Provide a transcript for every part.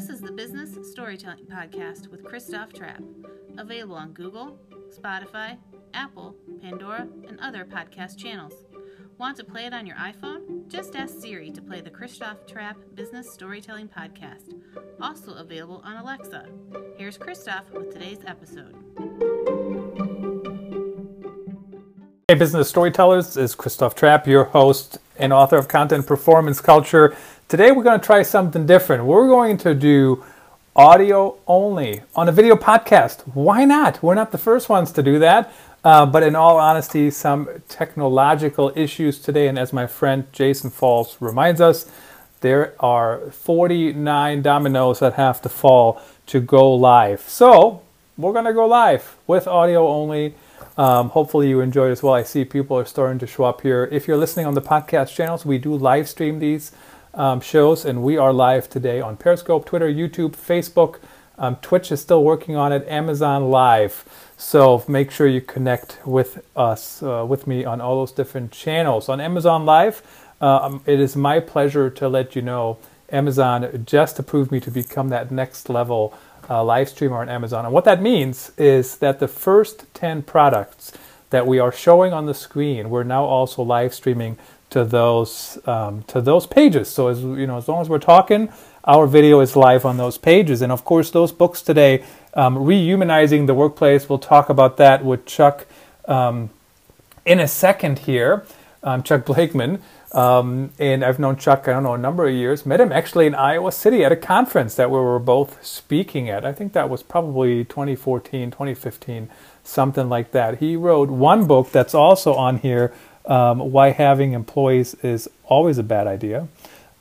This is the Business Storytelling Podcast with Christoph Trapp, available on Google, Spotify, Apple, Pandora, and other podcast channels. Want to play it on your iPhone? Just ask Siri to play the Christoph Trapp Business Storytelling Podcast, also available on Alexa. Here's Christoph with today's episode. Hey, business storytellers, is Christoph Trapp, your host and author of Content Performance Culture. Today we're going to try something different. We're going to do audio only on a video podcast. Why not? We're not the first ones to do that. Uh, but in all honesty, some technological issues today, and as my friend Jason Falls reminds us, there are 49 dominoes that have to fall to go live. So we're going to go live with audio only. Um, hopefully you enjoyed as well. I see people are starting to show up here. If you're listening on the podcast channels, we do live stream these um, shows, and we are live today on Periscope, Twitter, YouTube, Facebook. Um, Twitch is still working on it. Amazon Live. So make sure you connect with us, uh, with me on all those different channels. On Amazon Live, uh, it is my pleasure to let you know Amazon just approved me to become that next level uh, live streamer on Amazon. And what that means is that the first 10 products that we are showing on the screen, we're now also live streaming to those um, to those pages. So as you know, as long as we're talking, our video is live on those pages. And of course, those books today, um, rehumanizing the workplace. We'll talk about that with Chuck um, in a second here. Chuck Blakeman. Um, and I've known Chuck, I don't know, a number of years. Met him actually in Iowa City at a conference that we were both speaking at. I think that was probably 2014, 2015, something like that. He wrote one book that's also on here um, why having employees is always a bad idea.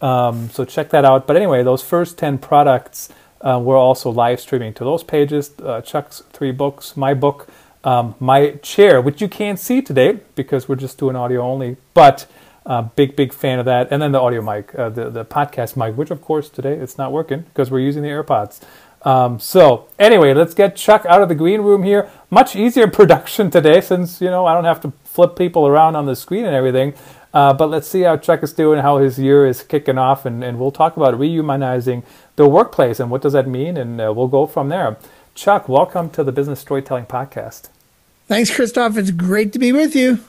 Um, so check that out. But anyway, those first 10 products uh, we're also live streaming to those pages. Uh, Chuck's three books, my book, um, my chair, which you can't see today because we're just doing audio only, but uh, big, big fan of that. And then the audio mic, uh, the, the podcast mic, which of course today it's not working because we're using the AirPods. Um, so anyway, let's get Chuck out of the green room here. Much easier production today since, you know, I don't have to flip people around on the screen and everything. Uh, but let's see how Chuck is doing, how his year is kicking off, and, and we'll talk about rehumanizing the workplace and what does that mean, and uh, we'll go from there. Chuck, welcome to the Business Storytelling Podcast. Thanks, Christoph. It's great to be with you.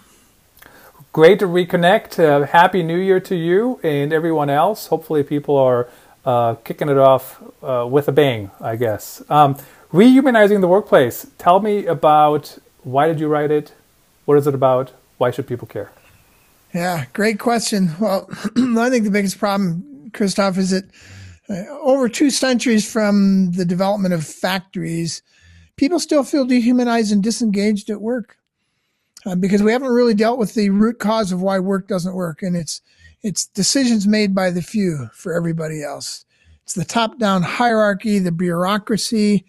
Great to reconnect. Uh, Happy New Year to you and everyone else. Hopefully, people are uh, kicking it off uh, with a bang, I guess. Um, rehumanizing the workplace. Tell me about why did you write it? What is it about? Why should people care? Yeah, great question. Well, I think the biggest problem, Christoph, is that uh, over two centuries from the development of factories, people still feel dehumanized and disengaged at work uh, because we haven't really dealt with the root cause of why work doesn't work, and it's it's decisions made by the few for everybody else. It's the top-down hierarchy, the bureaucracy,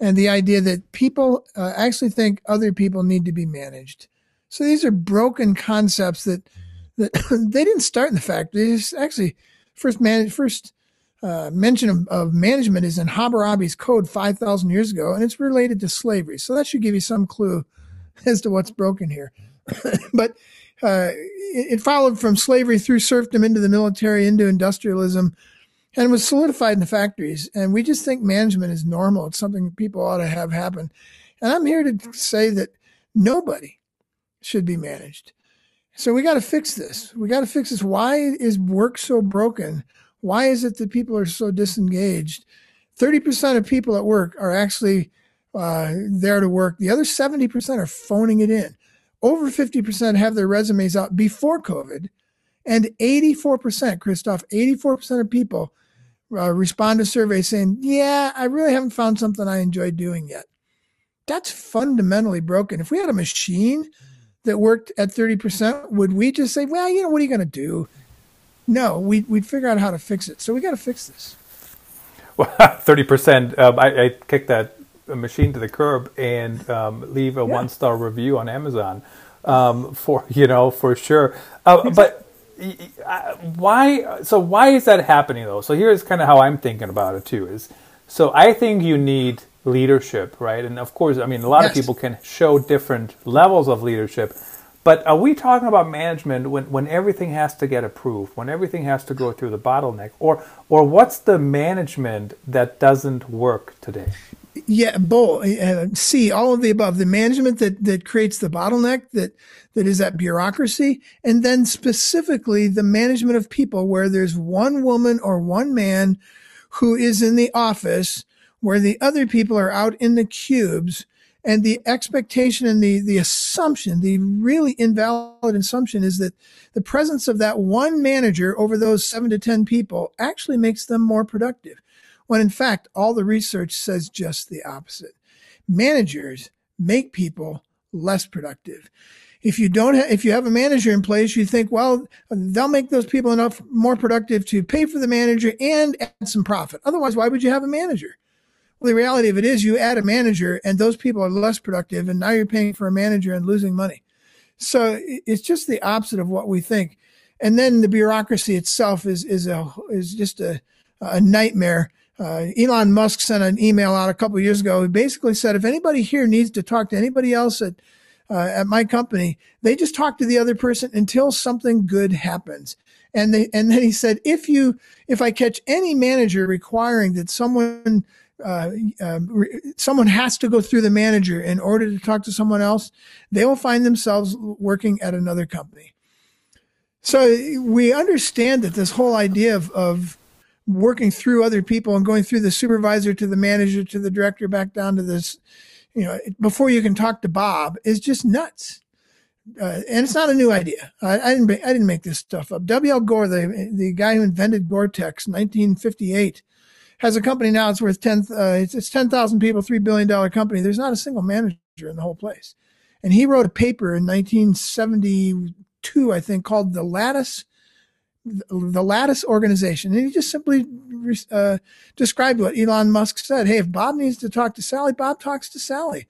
and the idea that people uh, actually think other people need to be managed. So these are broken concepts that that they didn't start in the factory. It's actually first man first uh, mention of, of, management is in Hammurabi's code 5,000 years ago, and it's related to slavery. So that should give you some clue as to what's broken here. but uh, it, it, followed from slavery through serfdom into the military, into industrialism, and was solidified in the factories. And we just think management is normal. It's something people ought to have happen. And I'm here to say that nobody should be managed. So we got to fix this. We got to fix this. Why is work so broken? Why is it that people are so disengaged? 30% of people at work are actually uh, there to work. The other 70% are phoning it in. Over 50% have their resumes out before COVID. And 84%, Christoph, 84% of people uh, respond to surveys saying, Yeah, I really haven't found something I enjoy doing yet. That's fundamentally broken. If we had a machine that worked at 30%, would we just say, well, you know, what are you going to do? No, we'd, we'd figure out how to fix it. So we got to fix this. Well, 30%, um, I, I kicked that machine to the curb and um, leave a yeah. one star review on Amazon um, for, you know, for sure. Uh, but uh, why, so why is that happening though? So here's kind of how I'm thinking about it too is, so I think you need leadership, right? And of course, I mean, a lot yes. of people can show different levels of leadership, But are we talking about management when, when everything has to get approved, when everything has to go through the bottleneck, or or what's the management that doesn't work today? Yeah, both. Uh, C, all of the above. The management that that creates the bottleneck, that that is that bureaucracy, and then specifically the management of people, where there's one woman or one man who is in the office, where the other people are out in the cubes and the expectation and the, the assumption, the really invalid assumption is that the presence of that one manager over those seven to 10 people actually makes them more productive. When in fact, all the research says just the opposite. Managers make people less productive. If you don't, if you have a manager in place, you think, well, they'll make those people enough more productive to pay for the manager and add some profit. Otherwise, why would you have a manager? The reality of it is you add a manager and those people are less productive and now you're paying for a manager and losing money. So it's just the opposite of what we think. And then the bureaucracy itself is, is a, is just a, a nightmare. Uh, Elon Musk sent an email out a couple years ago. He basically said, if anybody here needs to talk to anybody else at, uh, at my company, they just talk to the other person until something good happens. And they, and then he said, if you, if I catch any manager requiring that someone uh, uh, someone has to go through the manager in order to talk to someone else, they will find themselves working at another company. So we understand that this whole idea of, of working through other people and going through the supervisor to the manager to the director back down to this, you know, before you can talk to Bob is just nuts. Uh, and it's not a new idea. I, I, didn't. I didn't make this stuff up. W. L. Gore, the the guy who invented Gore-Tex, 1958, has a company now. It's worth ten. Uh, it's, it's ten thousand people, three billion dollar company. There's not a single manager in the whole place. And he wrote a paper in 1972, I think, called the Lattice, the Lattice Organization, and he just simply uh, described what Elon Musk said. Hey, if Bob needs to talk to Sally, Bob talks to Sally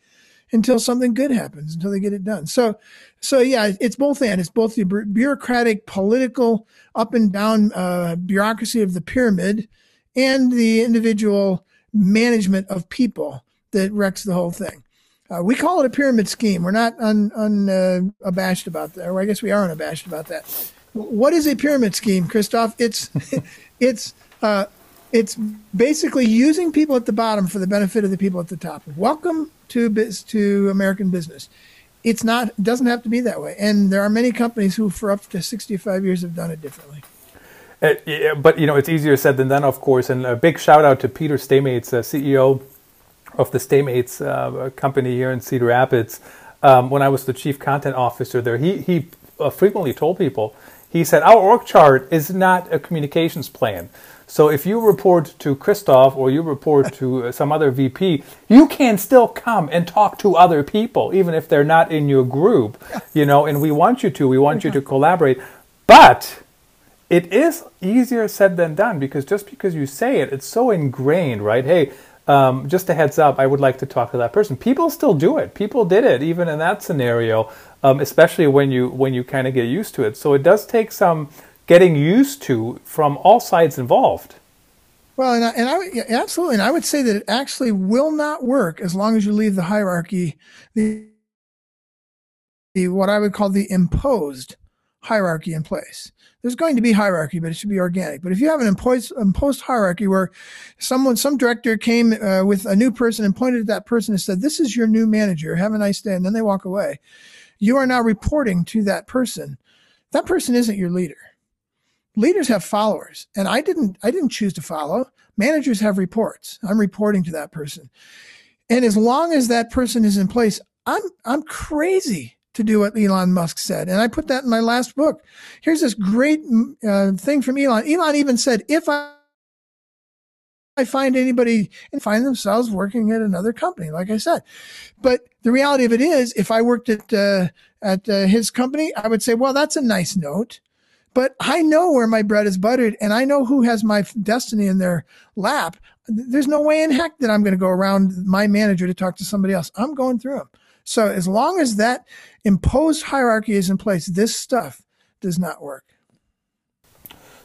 until something good happens, until they get it done. So, so yeah, it's both and it's both the bureaucratic, political, up and down uh, bureaucracy of the pyramid and the individual management of people that wrecks the whole thing. Uh, we call it a pyramid scheme. We're not un, un uh, about that, or I guess we are unabashed about that. What is a pyramid scheme, Christoph? It's it's uh, it's basically using people at the bottom for the benefit of the people at the top. Welcome to biz, to American business. It's not it doesn't have to be that way, and there are many companies who, for up to sixty-five years, have done it differently. Uh, but you know, it's easier said than done, of course. And a big shout out to Peter Stamats, uh, CEO of the Stamats uh, company here in Cedar Rapids. Um, when I was the chief content officer there, he he uh, frequently told people. He said our org chart is not a communications plan. So if you report to Christoph or you report to uh, some other VP, you can still come and talk to other people, even if they're not in your group. You know, and we want you to. We want you to collaborate, but it is easier said than done because just because you say it, it's so ingrained, right? Hey, um, just a heads up, I would like to talk to that person. People still do it. People did it even in that scenario, um, especially when you when you kind of get used to it. So it does take some getting used to from all sides involved. Well, and I, and I yeah, absolutely, and I would say that it actually will not work as long as you leave the hierarchy, the, the what I would call the imposed hierarchy in place there's going to be hierarchy, but it should be organic. But if you have an imposed, imposed hierarchy where someone, some director came uh, with a new person and pointed at that person and said, this is your new manager. Have a nice day. And then they walk away. You are now reporting to that person. That person isn't your leader. Leaders have followers and I didn't, I didn't choose to follow. Managers have reports. I'm reporting to that person. And as long as that person is in place, I'm, I'm crazy to do what Elon Musk said. And I put that in my last book. Here's this great uh, thing from Elon. Elon even said, if I, I find anybody and find themselves working at another company, like I said. But the reality of it is, if I worked at, uh, at uh, his company, I would say, well, that's a nice note. But I know where my bread is buttered and I know who has my destiny in their lap. There's no way in heck that I'm going to go around my manager to talk to somebody else. I'm going through them. So as long as that imposed hierarchy is in place, this stuff does not work.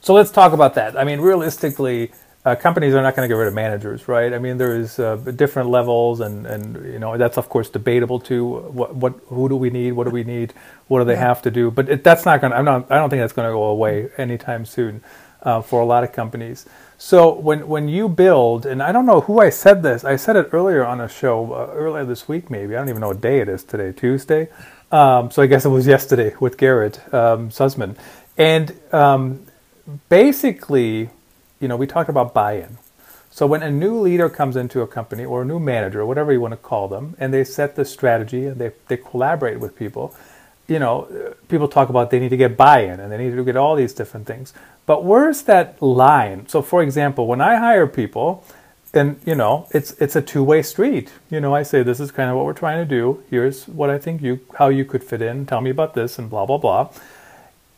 So let's talk about that. I mean, realistically, uh, companies are not going to get rid of managers, right? I mean, there's uh, different levels, and, and you know that's of course debatable too. What what who do we need? What do we need? What do they yeah. have to do? But it, that's not going. I'm not. I don't think that's going to go away anytime soon uh, for a lot of companies. So when when you build, and I don't know who I said this. I said it earlier on a show uh, earlier this week, maybe. I don't even know what day it is today. Tuesday. Um, so I guess it was yesterday with Garrett um, Sussman, and um, basically you know, we talked about buy-in. So when a new leader comes into a company or a new manager, whatever you want to call them, and they set the strategy and they, they collaborate with people, you know, people talk about they need to get buy-in and they need to get all these different things. But where's that line? So for example, when I hire people, and you know, it's it's a two-way street. You know, I say this is kind of what we're trying to do. Here's what I think you how you could fit in. Tell me about this and blah blah blah.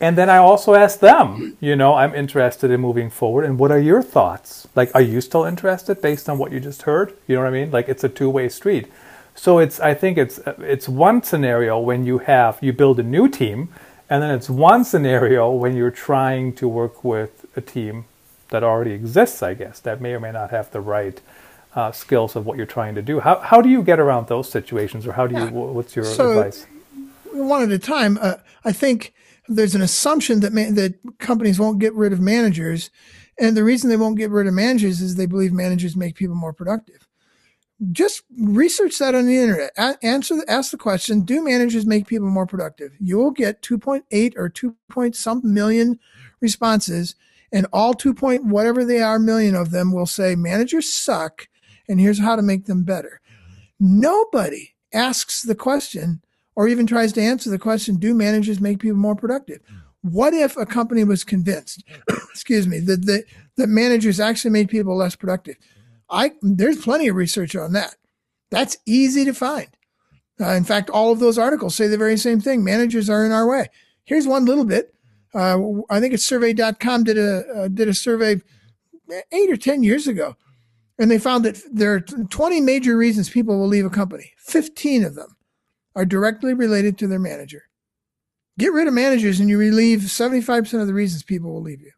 And then I also ask them, you know, I'm interested in moving forward. And what are your thoughts? Like, are you still interested based on what you just heard? You know what I mean? Like, it's a two way street. So it's, I think it's, it's one scenario when you have, you build a new team, and then it's one scenario when you're trying to work with a team that already exists, I guess, that may or may not have the right uh, skills of what you're trying to do. How, how do you get around those situations, or how do you, what's your so, advice? One at a time. Uh, I think there's an assumption that man, that companies won't get rid of managers, and the reason they won't get rid of managers is they believe managers make people more productive. Just research that on the internet. Answer, ask the question: Do managers make people more productive? You will get 2.8 or 2 point some million responses, and all 2 point whatever they are million of them will say managers suck, and here's how to make them better. Nobody asks the question or even tries to answer the question, do managers make people more productive? What if a company was convinced, excuse me, that, that, that managers actually made people less productive? I, there's plenty of research on that. That's easy to find. Uh, in fact, all of those articles say the very same thing. Managers are in our way. Here's one little bit. Uh, I think it's survey.com did a, uh, did a survey eight or 10 years ago. And they found that there are 20 major reasons people will leave a company. 15 of them are directly related to their manager. Get rid of managers and you relieve 75% of the reasons people will leave you.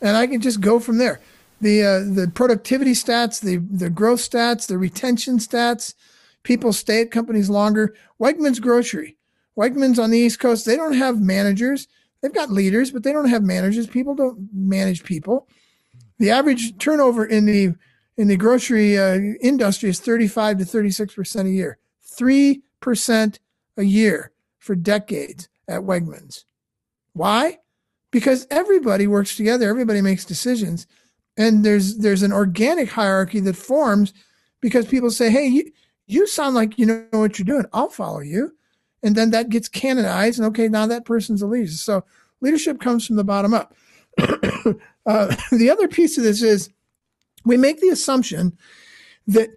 And I can just go from there. The uh, the productivity stats, the the growth stats, the retention stats, people stay at companies longer. Wegmans Grocery, Wegmans on the East Coast, they don't have managers. They've got leaders, but they don't have managers. People don't manage people. The average turnover in the in the grocery uh, industry is 35 to 36 percent a year. 3% a year for decades at Wegmans. Why? Because everybody works together, everybody makes decisions, and there's there's an organic hierarchy that forms because people say, "Hey, you, you sound like you know what you're doing. I'll follow you." And then that gets canonized, and okay, now that person's a leader. So leadership comes from the bottom up. uh, the other piece of this is we make the assumption that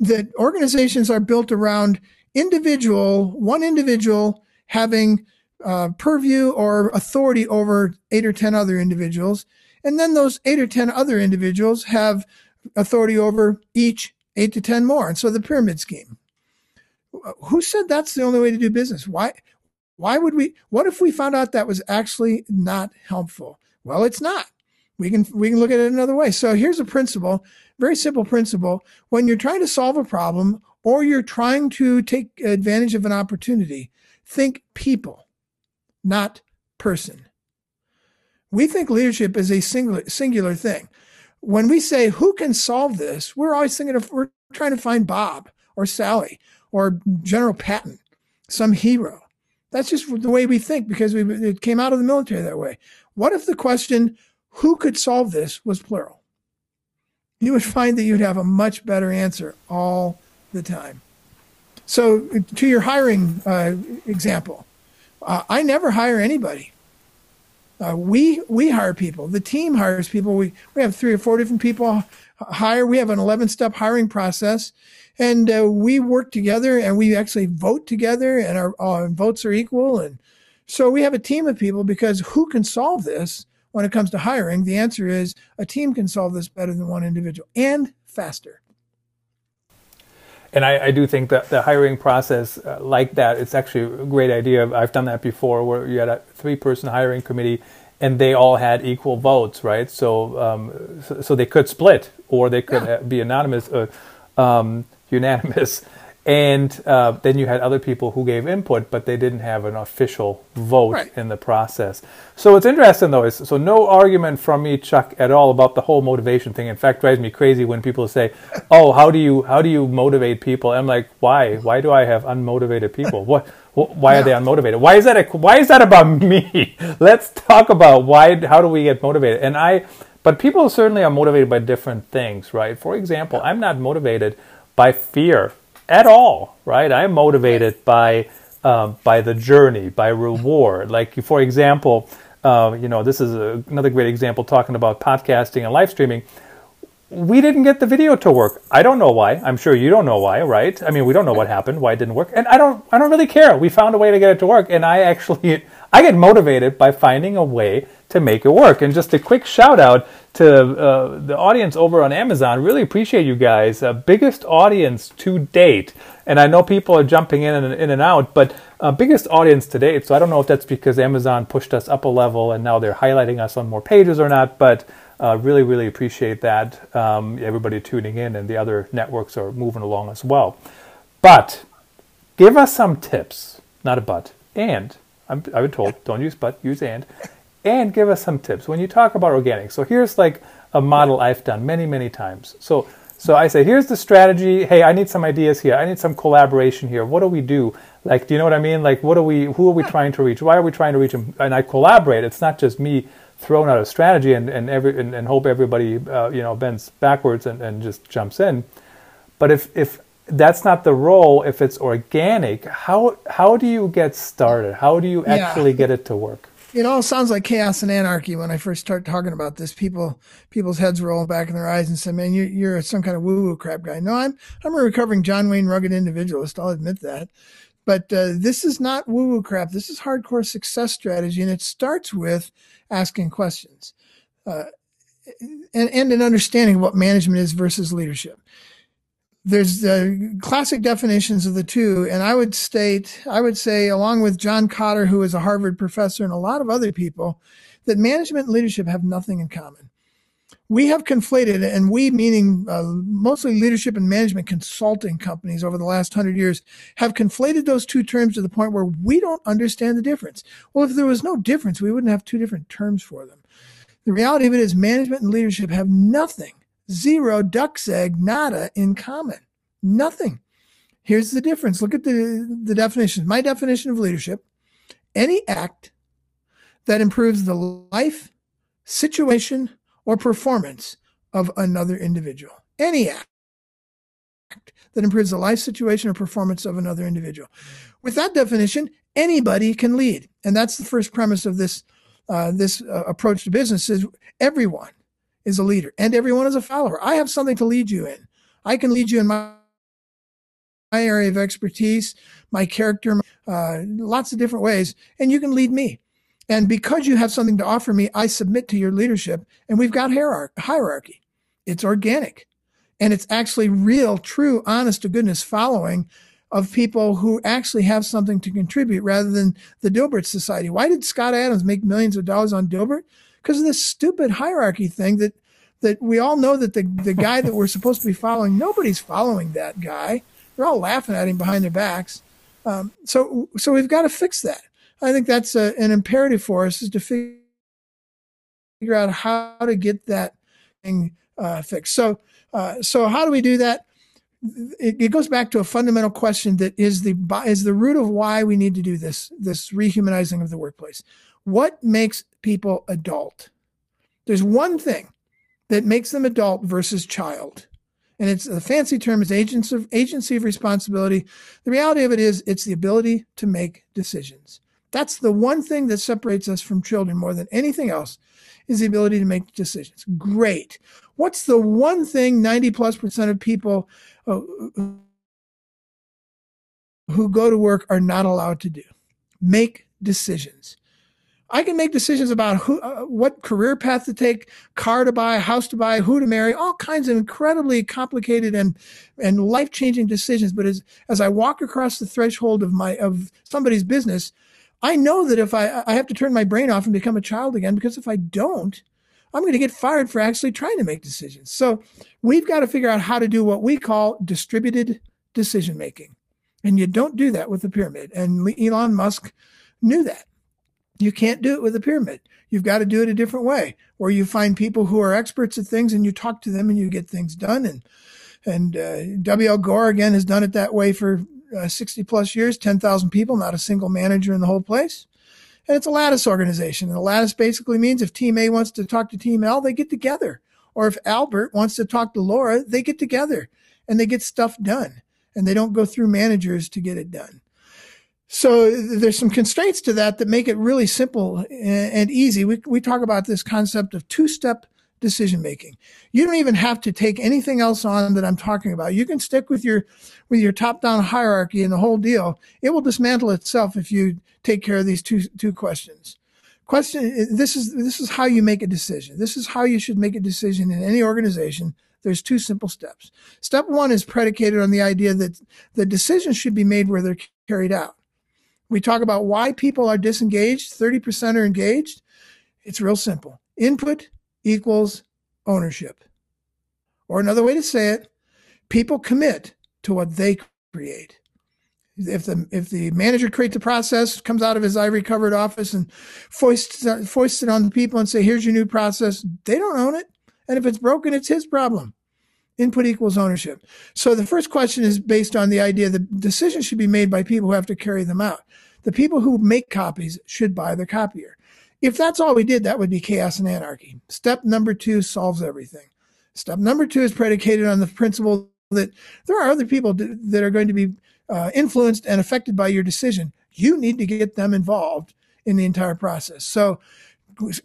that organizations are built around individual, one individual having uh, purview or authority over eight or 10 other individuals. And then those eight or 10 other individuals have authority over each eight to 10 more. And so the pyramid scheme. Who said that's the only way to do business? Why? Why would we? What if we found out that was actually not helpful? Well, it's not. We can we can look at it another way. So here's a principle very simple principle. When you're trying to solve a problem or you're trying to take advantage of an opportunity, think people, not person. We think leadership is a singular, singular thing. When we say, who can solve this? We're always thinking of, we're trying to find Bob or Sally or General Patton, some hero. That's just the way we think because we, it came out of the military that way. What if the question, who could solve this, was plural? you would find that you'd have a much better answer all the time. So, to your hiring uh, example, uh, I never hire anybody. Uh, we we hire people. The team hires people. We we have three or four different people hire. We have an eleven step hiring process, and uh, we work together. And we actually vote together, and our, our votes are equal. And so we have a team of people because who can solve this? when it comes to hiring, the answer is a team can solve this better than one individual and faster. And I, I do think that the hiring process uh, like that, it's actually a great idea. I've done that before where you had a three person hiring committee and they all had equal votes, right? So, um, so, so, they could split, or they could yeah. be anonymous, uh, um, unanimous. And uh, then you had other people who gave input, but they didn't have an official vote right. in the process. So what's interesting though is so no argument from me, Chuck, at all about the whole motivation thing. In fact, drives me crazy when people say, "Oh, how do you how do you motivate people?" I'm like, "Why? Why do I have unmotivated people? What? Why are they unmotivated? Why is that? A, why is that about me? Let's talk about why. How do we get motivated? And I, but people certainly are motivated by different things, right? For example, I'm not motivated by fear at all, right? I'm motivated by um, by the journey, by reward. Like for example, uh, you know, this is a, another great example talking about podcasting and live streaming. We didn't get the video to work. I don't know why. I'm sure you don't know why, right? I mean, we don't know what happened, why it didn't work, and I don't. I don't really care. We found a way to get it to work, and I actually I get motivated by finding a way to make it work. And just a quick shout out to uh, the audience over on Amazon. Really appreciate you guys. Uh, biggest audience to date. And I know people are jumping in and in and out, but uh, biggest audience to date. So I don't know if that's because Amazon pushed us up a level and now they're highlighting us on more pages or not, but uh, really, really appreciate that. Um, everybody tuning in and the other networks are moving along as well. But give us some tips, not a but, and I'm, I've been told don't use but, use and. And give us some tips when you talk about organic. So here's like a model I've done many, many times. So so I say, here's the strategy. Hey, I need some ideas here. I need some collaboration here. What do we do? Like, do you know what I mean? Like, what are we? Who are we trying to reach? Why are we trying to reach them? And I collaborate. It's not just me throwing out a strategy and and every and, and hope everybody uh, you know bends backwards and, and just jumps in. But if if that's not the role if it's organic how how do you get started how do you actually yeah. get it to work it all sounds like chaos and anarchy when i first start talking about this. People people's heads roll back in their eyes and say man you're, you're some kind of woo woo crap guy. No i'm i'm a recovering john wayne rugged individualist i'll admit that. But uh, this is not woo woo crap. This is hardcore success strategy and it starts with asking questions uh, and, and an understanding of what management is versus leadership there's the classic definitions of the two, and I would state, I would say, along with John Kotter, who is a Harvard professor, and a lot of other people, that management and leadership have nothing in common. We have conflated, and we meaning uh, mostly leadership and management consulting companies over the last hundred years, have conflated those two terms to the point where we don't understand the difference. Well, if there was no difference, we wouldn't have two different terms for them. The reality of it is, management and leadership have nothing zero duck's egg, nada in common. Nothing. Here's the difference. Look at the, the definitions. My definition of leadership any act that improves the life, situation, or performance of another individual. Any act that improves the life, situation, or performance of another individual. With that definition, anybody can lead. And that's the first premise of this, uh, this uh, approach to business is everyone is a leader and everyone is a follower. I have something to lead you in. I can lead you in my, my area of expertise, my character, uh, lots of different ways, and you can lead me. And because you have something to offer me, I submit to your leadership, and we've got hierarchy. It's organic, and it's actually real, true, honest to goodness following of people who actually have something to contribute rather than the Dilbert Society. Why did Scott Adams make millions of dollars on Dilbert? Because of this stupid hierarchy thing that that we all know that the the guy that we're supposed to be following, nobody's following that guy. They're all laughing at him behind their backs. Um, so so we've got to fix that. I think that's a, an imperative for us is to figure out how to get that thing uh, fixed. So uh, so how do we do that? It, it, goes back to a fundamental question that is the is the root of why we need to do this this rehumanizing of the workplace. What makes people adult? There's one thing that makes them adult versus child. And it's the fancy term is agency of, agency of responsibility. The reality of it is it's the ability to make decisions. That's the one thing that separates us from children more than anything else is the ability to make decisions. Great. What's the one thing 90 plus percent of people uh, who go to work are not allowed to do? Make decisions. I can make decisions about who, uh, what career path to take, car to buy, house to buy, who to marry, all kinds of incredibly complicated and, and life changing decisions. But as, as I walk across the threshold of my, of somebody's business, I know that if I, I have to turn my brain off and become a child again, because if I don't, I'm going to get fired for actually trying to make decisions. So we've got to figure out how to do what we call distributed decision making. And you don't do that with the pyramid. And Elon Musk knew that. You can't do it with a pyramid. You've got to do it a different way where you find people who are experts at things and you talk to them and you get things done. And, and uh, W.L. Gore again has done it that way for uh, 60 plus years, 10,000 people, not a single manager in the whole place. And it's a lattice organization. And a lattice basically means if team A wants to talk to team L, they get together. Or if Albert wants to talk to Laura, they get together and they get stuff done and they don't go through managers to get it done. So there's some constraints to that that make it really simple and easy. We, we talk about this concept of two step decision making. You don't even have to take anything else on that I'm talking about. You can stick with your with your top down hierarchy and the whole deal. It will dismantle itself if you take care of these two two questions. Question this is this is how you make a decision. This is how you should make a decision in any organization. There's two simple steps. Step 1 is predicated on the idea that the decisions should be made where they're carried out. We talk about why people are disengaged, 30% are engaged. It's real simple. Input equals ownership. Or another way to say it, people commit to what they create. If the if the manager creates a process, comes out of his ivory covered office and foists foists it on the people and say, "Here's your new process," they don't own it, and if it's broken, it's his problem. Input equals ownership. So the first question is based on the idea that decisions should be made by people who have to carry them out. The people who make copies should buy the copier. If that's all we did, that would be chaos and anarchy. Step number two solves everything. Step number two is predicated on the principle that there are other people that are going to be uh, influenced and affected by your decision. You need to get them involved in the entire process. So,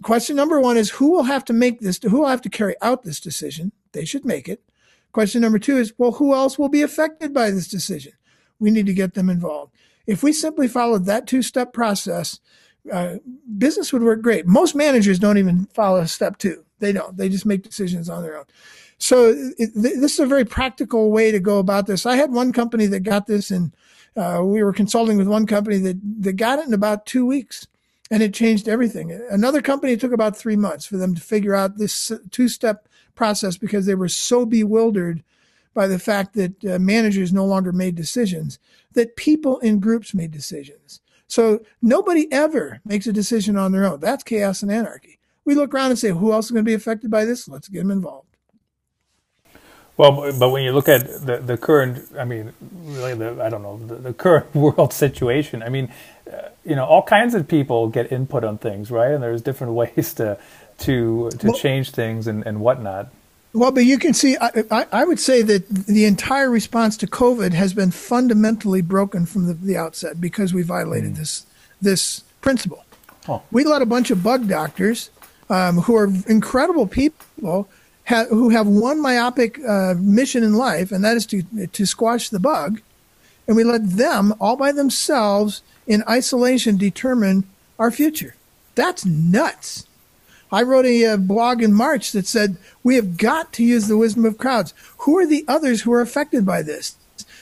question number one is who will have to make this, who will have to carry out this decision? They should make it. Question number two is, well, who else will be affected by this decision? We need to get them involved. If we simply followed that two step process, uh, business would work great. Most managers don't even follow step two. They don't. They just make decisions on their own. So it, this is a very practical way to go about this. I had one company that got this, and uh, we were consulting with one company that that got it in about two weeks, and it changed everything. Another company took about three months for them to figure out this two step process because they were so bewildered by the fact that uh, managers no longer made decisions, that people in groups made decisions. So nobody ever makes a decision on their own. That's chaos and anarchy. We look around and say, who else is going to be affected by this? Let's get them involved. Well, but when you look at the, the current, I mean, really, the, I don't know, the, the current world situation, I mean, uh, you know, all kinds of people get input on things, right? And there's different ways to to to well, change things and, and whatnot. Well, but you can see, I, I, I, would say that the entire response to COVID has been fundamentally broken from the, the outset because we violated mm. this this principle. Oh. We let a bunch of bug doctors, um, who are incredible people, ha- who have one myopic uh, mission in life, and that is to to squash the bug, and we let them all by themselves in isolation determine our future. That's nuts. I wrote a, a, uh, blog in March that said we have got to use the wisdom of crowds. Who are the others who are affected by this?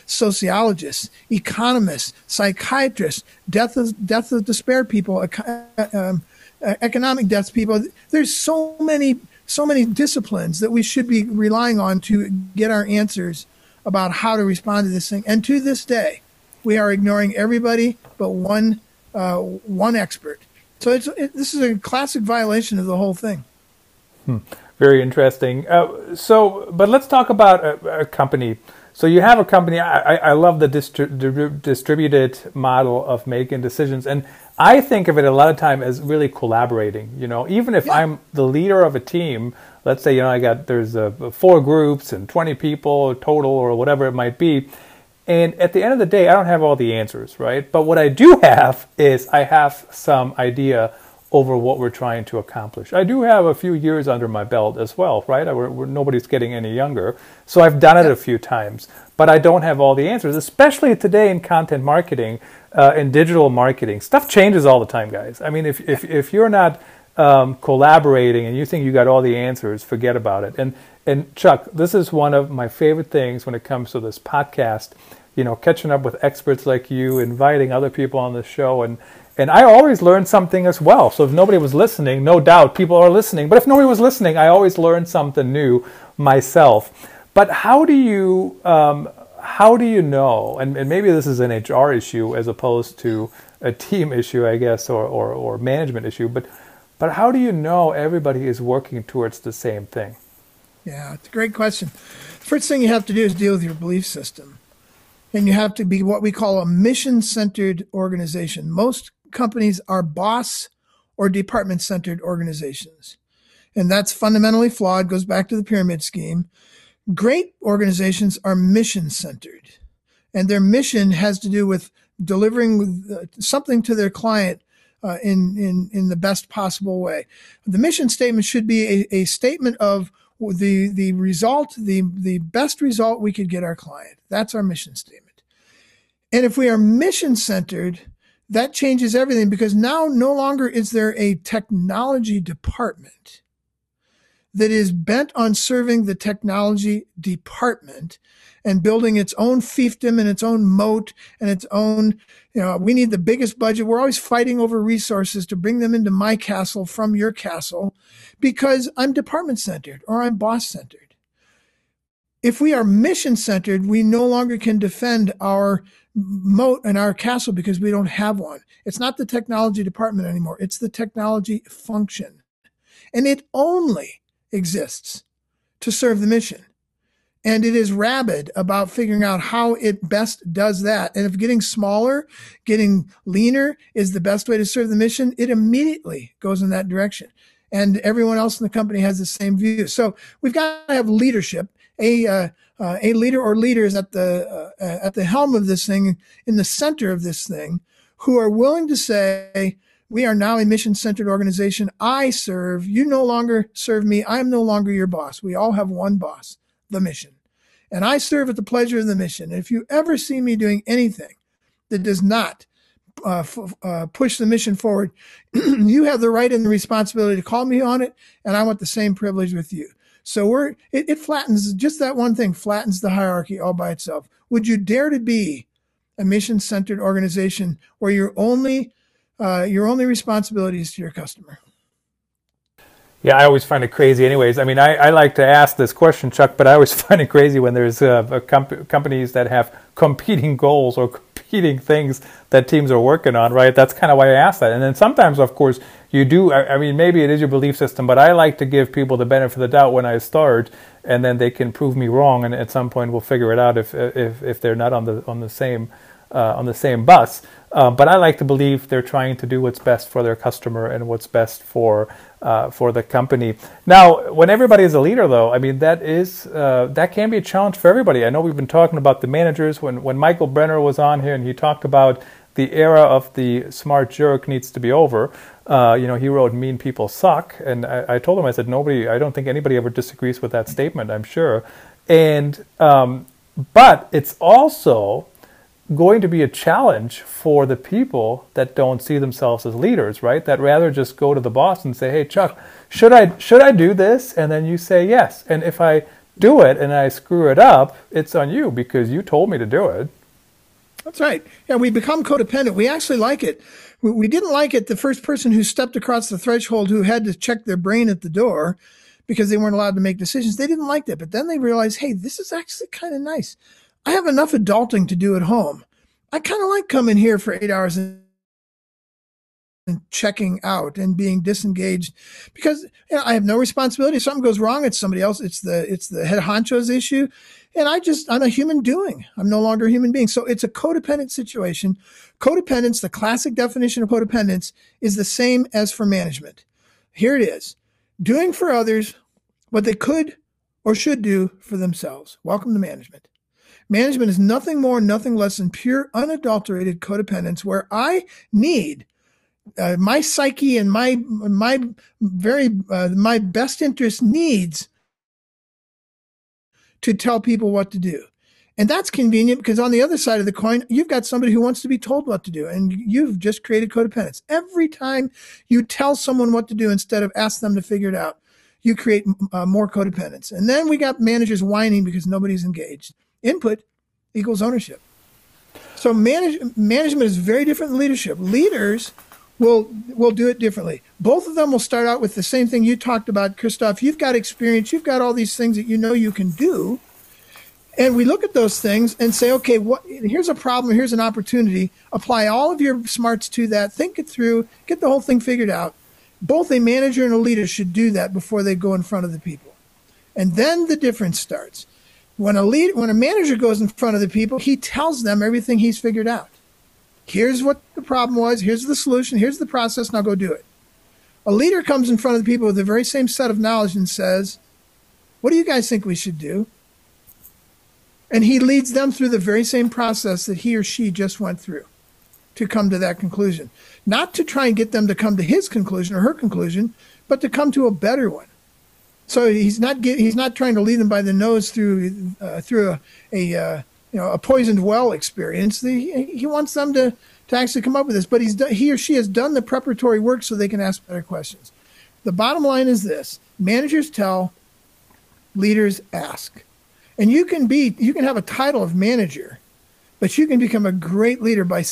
Sociologists, economists, psychiatrists, death of, death of despair people, uh, um, uh, economic deaths people. There's so many so many disciplines that we should be relying on to get our answers about how to respond to this thing. And to this day, we are ignoring everybody but one uh, one expert so it's it, this is a classic violation of the whole thing. Hmm. Very interesting. Uh, so, but let's talk about a, a, company. So you have a company. I, I love the distri- distributed model of making decisions, and I think of it a lot of time as really collaborating. You know, even if yeah. I'm the leader of a team, let's say you know I got there's uh, four groups and 20 people total or whatever it might be and at the end of the day, I don't have all the answers, right? But what I do have is I have some idea over what we're trying to accomplish. I do have a few years under my belt as well, right? I, we're, we're, nobody's getting any younger. So I've done it a few times, but I don't have all the answers, especially today in content marketing, uh, in digital marketing. Stuff changes all the time, guys. I mean, if, if, if you're not um, collaborating and you think you got all the answers, forget about it. And and Chuck, this is one of my favorite things when it comes to this podcast. You know, catching up with experts like you, inviting other people on the show, and And I always learn something as well. So if nobody was listening, no doubt people are listening. But if nobody was listening, I always learn something new myself. But how do you um, how do you know? And, and, maybe this is an HR issue as opposed to a team issue, I guess, or, or, or management issue. But but how do you know everybody is working towards the same thing? Yeah, it's a great question. First thing you have to do is deal with your belief system. And you have to be what we call a mission centered organization. Most companies are boss or department centered organizations. And that's fundamentally flawed, goes back to the pyramid scheme. Great organizations are mission centered, and their mission has to do with delivering uh, something to their client uh, in, in, in the best possible way. The mission statement should be a, a statement of the, the result, the, the best result we could get our client. That's our mission statement. And if we are mission centered, that changes everything because now no longer is there a technology department that is bent on serving the technology department and building its own fiefdom and its own moat and its own, you know, we need the biggest budget. We're always fighting over resources to bring them into my castle from your castle because I'm department centered or I'm boss centered. If we are mission centered, we no longer can defend our moat and our castle because we don't have one. It's not the technology department anymore. It's the technology function. And it only exists to serve the mission. And it is rabid about figuring out how it best does that. And if getting smaller, getting leaner is the best way to serve the mission, it immediately goes in that direction. And everyone else in the company has the same view. So we've got to have leadership. A, uh, uh, a leader or leaders at the uh, at the helm of this thing, in the center of this thing, who are willing to say, we are now a mission centered organization. I serve. You no longer serve me. I am no longer your boss. We all have one boss, the mission. And I serve at the pleasure of the mission. And if you ever see me doing anything that does not uh, f- uh, push the mission forward, you have the right and the responsibility to call me on it. And I want the same privilege with you. So we're, it, it flattens just that one thing flattens the hierarchy all by itself. Would you dare to be a mission centered organization where your only uh, your only responsibility is to your customer. Yeah, I always find it crazy. Anyways, I mean, I, I like to ask this question, Chuck, but I always find it crazy when there's uh, comp- companies that have competing goals or competing things that teams are working on, right? That's kind of why I ask that. And then sometimes, of course, you do. I, I mean, maybe it is your belief system, but I like to give people the benefit of the doubt when I start, and then they can prove me wrong, and at some point we'll figure it out if if if they're not on the on the same uh, on the same bus. Uh, but I like to believe they're trying to do what's best for their customer and what's best for uh, for the company. Now, when everybody is a leader, though, I mean that is uh, that can be a challenge for everybody. I know we've been talking about the managers when when Michael Brenner was on here and he talked about the era of the smart jerk needs to be over. Uh, you know, he wrote "Mean people suck," and I, I, told him I said nobody. I don't think anybody ever disagrees with that statement. I'm sure, and um, but it's also going to be a challenge for the people that don't see themselves as leaders, right? That rather just go to the boss and say, "Hey, Chuck, should I should I do this?" And then you say yes. And if I do it and I screw it up, it's on you because you told me to do it. That's right. Yeah, we become codependent. We actually like it. We didn't like it the first person who stepped across the threshold who had to check their brain at the door because they weren't allowed to make decisions. They didn't like that. But then they realized, hey, this is actually kind of nice. I have enough adulting to do at home. I kind of like coming here for eight hours and checking out and being disengaged because you know, I have no responsibility. If something goes wrong, it's somebody else. It's the it's the head honcho's issue, and I just I'm a human doing. I'm no longer a human being. So it's a codependent situation. Codependence, the classic definition of codependence, is the same as for management. Here it is: doing for others what they could or should do for themselves. Welcome to management. Management is nothing more, nothing less than pure, unadulterated codependence, where I need uh, my psyche and my my very uh, my best interest needs to tell people what to do. And that's convenient because on the other side of the coin, you've got somebody who wants to be told what to do. And you've just created codependence. Every time you tell someone what to do instead of ask them to figure it out, you create uh, more codependence. And then we got managers whining because nobody's engaged. Input equals ownership. So manage, management is very different than leadership. Leaders will will do it differently. Both of them will start out with the same thing you talked about, Christoph. You've got experience. You've got all these things that you know you can do. And we look at those things and say, okay, what, here's a problem, here's an opportunity. Apply all of your smarts to that, think it through, get the whole thing figured out. Both a manager and a leader should do that before they go in front of the people. And then the difference starts. When a lead, when a manager goes in front of the people, he tells them everything he's figured out. Here's what the problem was, here's the solution, here's the process, now go do it. A leader comes in front of the people with the very same set of knowledge and says, What do you guys think we should do? And he leads them through the very same process that he or she just went through to come to that conclusion. Not to try and get them to come to his conclusion or her conclusion, but to come to a better one. So he's not get, he's not trying to lead them by the nose through uh, through a, a uh, you know a poisoned well experience. The, he wants them to to actually come up with this, but he's he or she has done the preparatory work so they can ask better questions. The bottom line is this: managers tell, leaders ask. And you can be, you can have a title of manager, but you can become a great leader by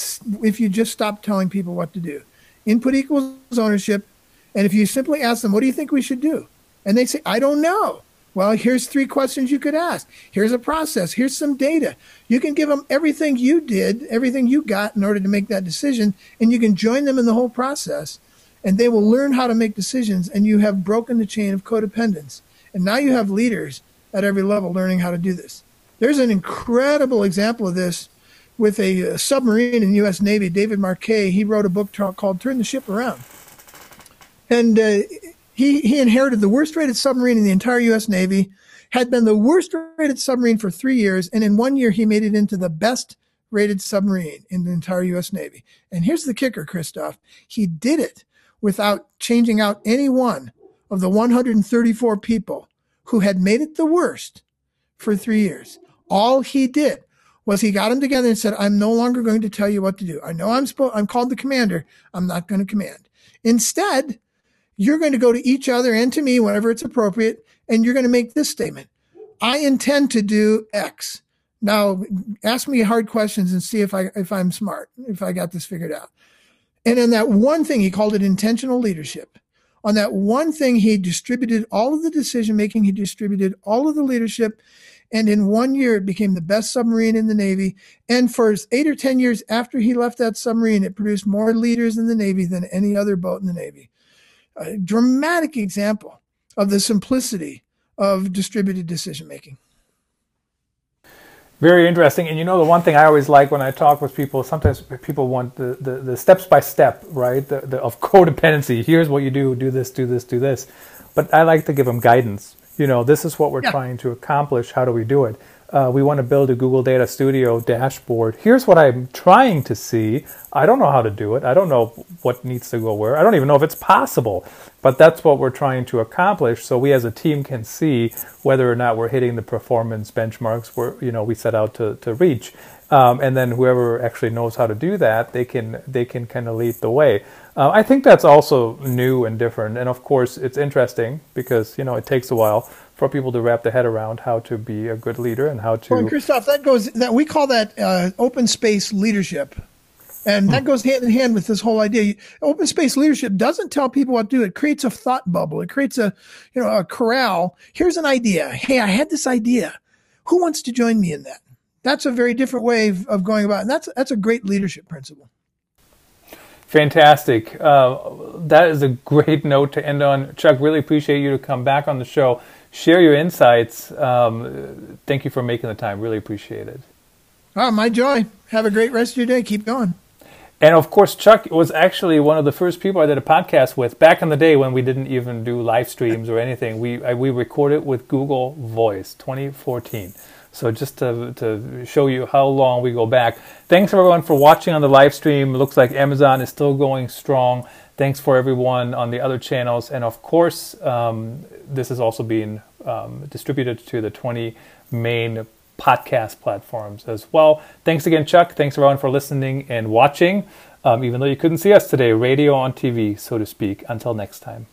if you just stop telling people what to do. Input equals ownership. And if you simply ask them, what do you think we should do? And they say, I don't know. Well, here's three questions you could ask. Here's a process. Here's some data. You can give them everything you did, everything you got in order to make that decision, and you can join them in the whole process. And they will learn how to make decisions, and you have broken the chain of codependence. And now you have leaders at every level learning how to do this. There's an incredible example of this with a, a submarine in the U.S. Navy, David Marquet. He wrote a book called Turn the Ship Around. And uh, he, he inherited the worst rated submarine in the entire U.S. Navy, had been the worst rated submarine for three years, and in one year he made it into the best rated submarine in the entire U.S. Navy. And here's the kicker, Christoph. He did it without changing out any one of the 134 people who had made it the worst for three years. All he did was he got them together and said, I'm no longer going to tell you what to do. I know I'm supposed, I'm called the commander. I'm not going to command. Instead, you're going to go to each other and to me whenever it's appropriate. And you're going to make this statement. I intend to do X. Now ask me hard questions and see if I, if I'm smart, if I got this figured out. And in that one thing, he called it intentional leadership on that one thing, he distributed all of the decision making, he distributed all of the leadership. And in one year, it became the best submarine in the Navy. And for eight or 10 years after he left that submarine, it produced more leaders in the Navy than any other boat in the Navy. A dramatic example of the simplicity of distributed decision making. Very interesting. And you know, the one thing I always like when I talk with people, sometimes people want the, the, the steps by step, right? The, the, of codependency. Here's what you do, do this, do this, do this. But I like to give them guidance. You know, this is what we're yeah. trying to accomplish. How do we do it? Uh, we want to build a Google Data Studio dashboard. Here's what I'm trying to see. I don't know how to do it. I don't know what needs to go where. I don't even know if it's possible. But that's what we're trying to accomplish so we as a team can see whether or not we're hitting the performance benchmarks we you know we set out to, to reach. Um, and then whoever actually knows how to do that, they can they can kind of lead the way. Uh, I think that's also new and different. And of course, it's interesting because you know it takes a while for people to wrap their head around how to be a good leader and how to. Well, Christoph, that goes that we call that uh, open space leadership, and that hmm. goes hand in hand with this whole idea. Open space leadership doesn't tell people what to do. It creates a thought bubble. It creates a you know a corral. Here's an idea. Hey, I had this idea. Who wants to join me in that? That's a very different way of, of going about, it. and that's that's a great leadership principle. Fantastic. Uh, that is a great note to end on. Chuck, really appreciate you to come back on the show share your insights. Um, thank you for making the time. Really appreciate it. Oh, my joy. Have a great rest of your day. Keep going. And of course, Chuck was actually one of the first people I did a podcast with back in the day when we didn't even do live streams or anything. We we recorded with Google Voice 2014. So just to, to show you how long we go back. Thanks everyone for watching on the live stream. Looks like Amazon is still going strong. Thanks for everyone on the other channels. And of course, um, this is also being um, distributed to the 20 main podcast platforms as well. Thanks again, Chuck. Thanks everyone for listening and watching. Um, even though you couldn't see us today, radio on TV, so to speak. Until next time.